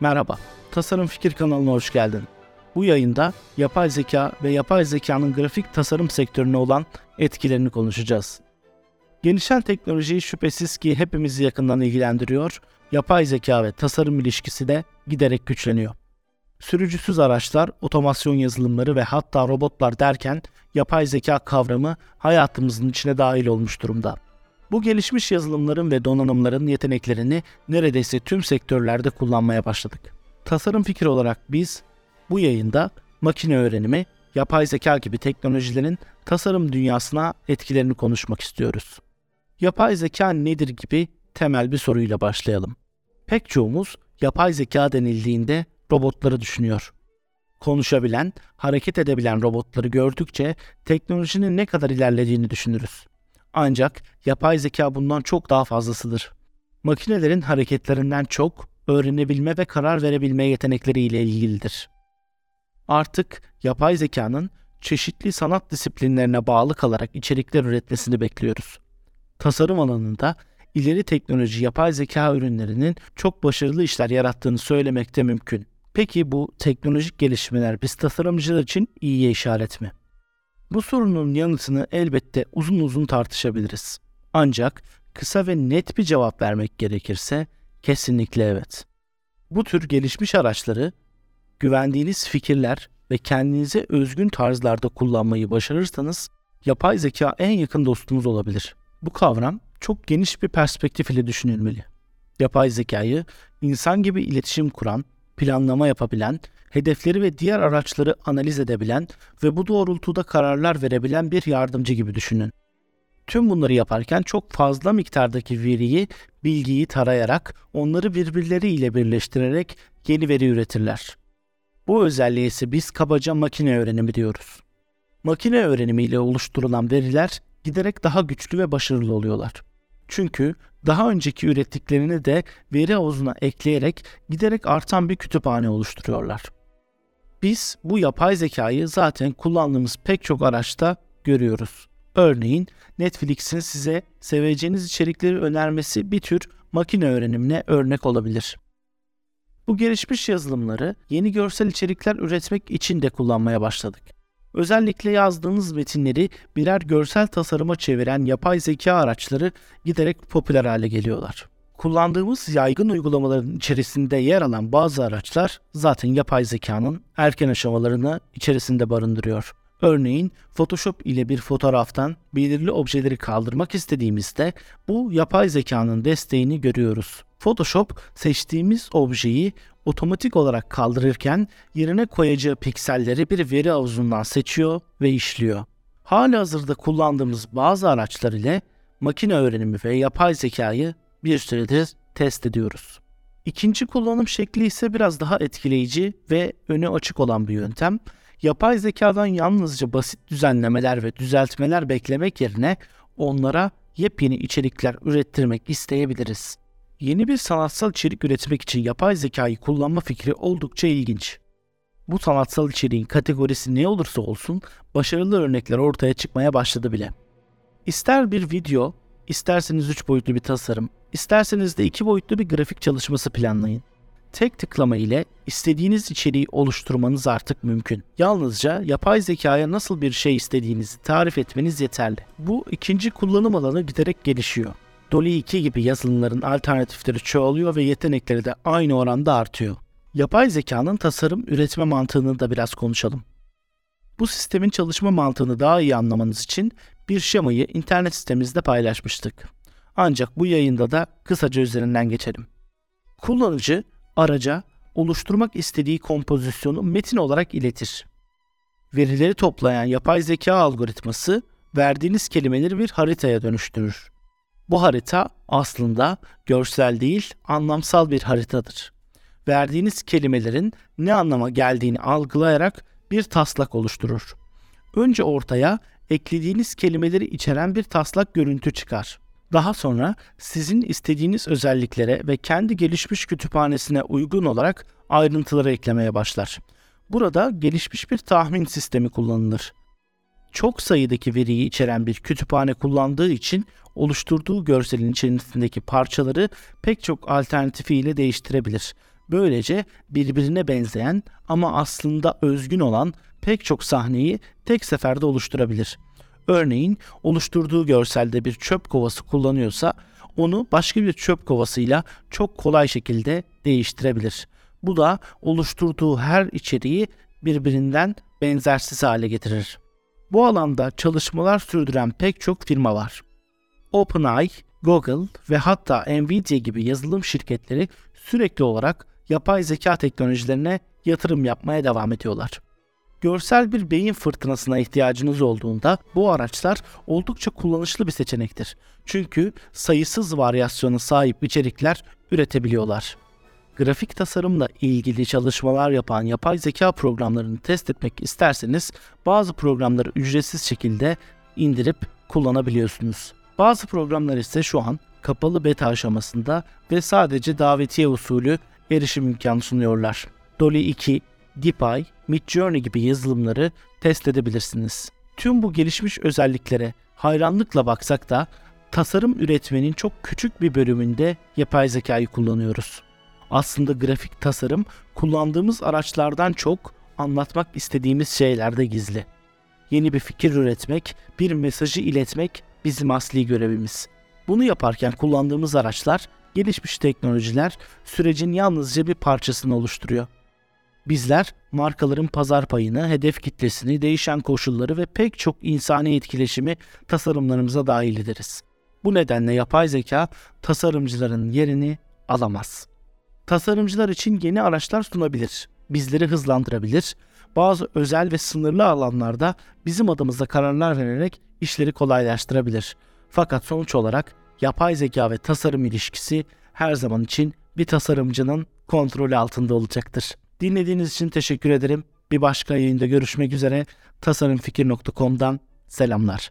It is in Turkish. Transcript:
Merhaba, Tasarım Fikir kanalına hoş geldin. Bu yayında yapay zeka ve yapay zekanın grafik tasarım sektörüne olan etkilerini konuşacağız. Gelişen teknoloji şüphesiz ki hepimizi yakından ilgilendiriyor, yapay zeka ve tasarım ilişkisi de giderek güçleniyor. Sürücüsüz araçlar, otomasyon yazılımları ve hatta robotlar derken yapay zeka kavramı hayatımızın içine dahil olmuş durumda. Bu gelişmiş yazılımların ve donanımların yeteneklerini neredeyse tüm sektörlerde kullanmaya başladık. Tasarım fikri olarak biz bu yayında makine öğrenimi, yapay zeka gibi teknolojilerin tasarım dünyasına etkilerini konuşmak istiyoruz. Yapay zeka nedir gibi temel bir soruyla başlayalım. Pek çoğumuz yapay zeka denildiğinde robotları düşünüyor. Konuşabilen, hareket edebilen robotları gördükçe teknolojinin ne kadar ilerlediğini düşünürüz. Ancak yapay zeka bundan çok daha fazlasıdır. Makinelerin hareketlerinden çok öğrenebilme ve karar verebilme yetenekleriyle ilgilidir. Artık yapay zekanın çeşitli sanat disiplinlerine bağlı kalarak içerikler üretmesini bekliyoruz. Tasarım alanında ileri teknoloji yapay zeka ürünlerinin çok başarılı işler yarattığını söylemek de mümkün. Peki bu teknolojik gelişmeler biz tasarımcılar için iyiye işaret mi? Bu sorunun yanıtını elbette uzun uzun tartışabiliriz. Ancak kısa ve net bir cevap vermek gerekirse kesinlikle evet. Bu tür gelişmiş araçları güvendiğiniz fikirler ve kendinize özgün tarzlarda kullanmayı başarırsanız yapay zeka en yakın dostumuz olabilir. Bu kavram çok geniş bir perspektif ile düşünülmeli. Yapay zekayı insan gibi iletişim kuran, planlama yapabilen, hedefleri ve diğer araçları analiz edebilen ve bu doğrultuda kararlar verebilen bir yardımcı gibi düşünün. Tüm bunları yaparken çok fazla miktardaki veriyi, bilgiyi tarayarak, onları birbirleriyle birleştirerek yeni veri üretirler. Bu özelliğe ise biz kabaca makine öğrenimi diyoruz. Makine öğrenimi ile oluşturulan veriler giderek daha güçlü ve başarılı oluyorlar. Çünkü daha önceki ürettiklerini de veri havuzuna ekleyerek giderek artan bir kütüphane oluşturuyorlar. Biz bu yapay zekayı zaten kullandığımız pek çok araçta görüyoruz. Örneğin Netflix'in size seveceğiniz içerikleri önermesi bir tür makine öğrenimine örnek olabilir. Bu gelişmiş yazılımları yeni görsel içerikler üretmek için de kullanmaya başladık. Özellikle yazdığınız metinleri birer görsel tasarıma çeviren yapay zeka araçları giderek popüler hale geliyorlar. Kullandığımız yaygın uygulamaların içerisinde yer alan bazı araçlar zaten yapay zekanın erken aşamalarını içerisinde barındırıyor. Örneğin Photoshop ile bir fotoğraftan belirli objeleri kaldırmak istediğimizde bu yapay zekanın desteğini görüyoruz. Photoshop seçtiğimiz objeyi otomatik olarak kaldırırken yerine koyacağı pikselleri bir veri havuzundan seçiyor ve işliyor. Hali hazırda kullandığımız bazı araçlar ile makine öğrenimi ve yapay zekayı bir süredir test ediyoruz. İkinci kullanım şekli ise biraz daha etkileyici ve önü açık olan bir yöntem. Yapay zekadan yalnızca basit düzenlemeler ve düzeltmeler beklemek yerine onlara yepyeni içerikler ürettirmek isteyebiliriz. Yeni bir sanatsal içerik üretmek için yapay zekayı kullanma fikri oldukça ilginç. Bu sanatsal içeriğin kategorisi ne olursa olsun başarılı örnekler ortaya çıkmaya başladı bile. İster bir video, isterseniz 3 boyutlu bir tasarım, isterseniz de 2 boyutlu bir grafik çalışması planlayın. Tek tıklama ile istediğiniz içeriği oluşturmanız artık mümkün. Yalnızca yapay zekaya nasıl bir şey istediğinizi tarif etmeniz yeterli. Bu ikinci kullanım alanı giderek gelişiyor. Dolly 2 gibi yazılımların alternatifleri çoğalıyor ve yetenekleri de aynı oranda artıyor. Yapay zekanın tasarım üretme mantığını da biraz konuşalım. Bu sistemin çalışma mantığını daha iyi anlamanız için bir şemayı internet sitemizde paylaşmıştık. Ancak bu yayında da kısaca üzerinden geçelim. Kullanıcı araca oluşturmak istediği kompozisyonu metin olarak iletir. Verileri toplayan yapay zeka algoritması verdiğiniz kelimeleri bir haritaya dönüştürür. Bu harita aslında görsel değil, anlamsal bir haritadır. Verdiğiniz kelimelerin ne anlama geldiğini algılayarak bir taslak oluşturur. Önce ortaya eklediğiniz kelimeleri içeren bir taslak görüntü çıkar. Daha sonra sizin istediğiniz özelliklere ve kendi gelişmiş kütüphanesine uygun olarak ayrıntıları eklemeye başlar. Burada gelişmiş bir tahmin sistemi kullanılır. Çok sayıdaki veriyi içeren bir kütüphane kullandığı için oluşturduğu görselin içerisindeki parçaları pek çok alternatifiyle değiştirebilir. Böylece birbirine benzeyen ama aslında özgün olan pek çok sahneyi tek seferde oluşturabilir. Örneğin oluşturduğu görselde bir çöp kovası kullanıyorsa onu başka bir çöp kovasıyla çok kolay şekilde değiştirebilir. Bu da oluşturduğu her içeriği birbirinden benzersiz hale getirir. Bu alanda çalışmalar sürdüren pek çok firma var. OpenAI, Google ve hatta Nvidia gibi yazılım şirketleri sürekli olarak yapay zeka teknolojilerine yatırım yapmaya devam ediyorlar. Görsel bir beyin fırtınasına ihtiyacınız olduğunda bu araçlar oldukça kullanışlı bir seçenektir. Çünkü sayısız varyasyona sahip içerikler üretebiliyorlar. Grafik tasarımla ilgili çalışmalar yapan yapay zeka programlarını test etmek isterseniz bazı programları ücretsiz şekilde indirip kullanabiliyorsunuz. Bazı programlar ise şu an kapalı beta aşamasında ve sadece davetiye usulü erişim imkanı sunuyorlar. Dolly 2, DeepEye, Midjourney gibi yazılımları test edebilirsiniz. Tüm bu gelişmiş özelliklere hayranlıkla baksak da tasarım üretmenin çok küçük bir bölümünde yapay zekayı kullanıyoruz. Aslında grafik tasarım kullandığımız araçlardan çok anlatmak istediğimiz şeylerde gizli. Yeni bir fikir üretmek, bir mesajı iletmek bizim asli görevimiz. Bunu yaparken kullandığımız araçlar, gelişmiş teknolojiler sürecin yalnızca bir parçasını oluşturuyor. Bizler markaların pazar payını, hedef kitlesini, değişen koşulları ve pek çok insani etkileşimi tasarımlarımıza dahil ederiz. Bu nedenle yapay zeka tasarımcıların yerini alamaz. Tasarımcılar için yeni araçlar sunabilir, bizleri hızlandırabilir, bazı özel ve sınırlı alanlarda bizim adımıza kararlar vererek işleri kolaylaştırabilir. Fakat sonuç olarak yapay zeka ve tasarım ilişkisi her zaman için bir tasarımcının kontrolü altında olacaktır. Dinlediğiniz için teşekkür ederim. Bir başka yayında görüşmek üzere. Tasarımfikir.com'dan selamlar.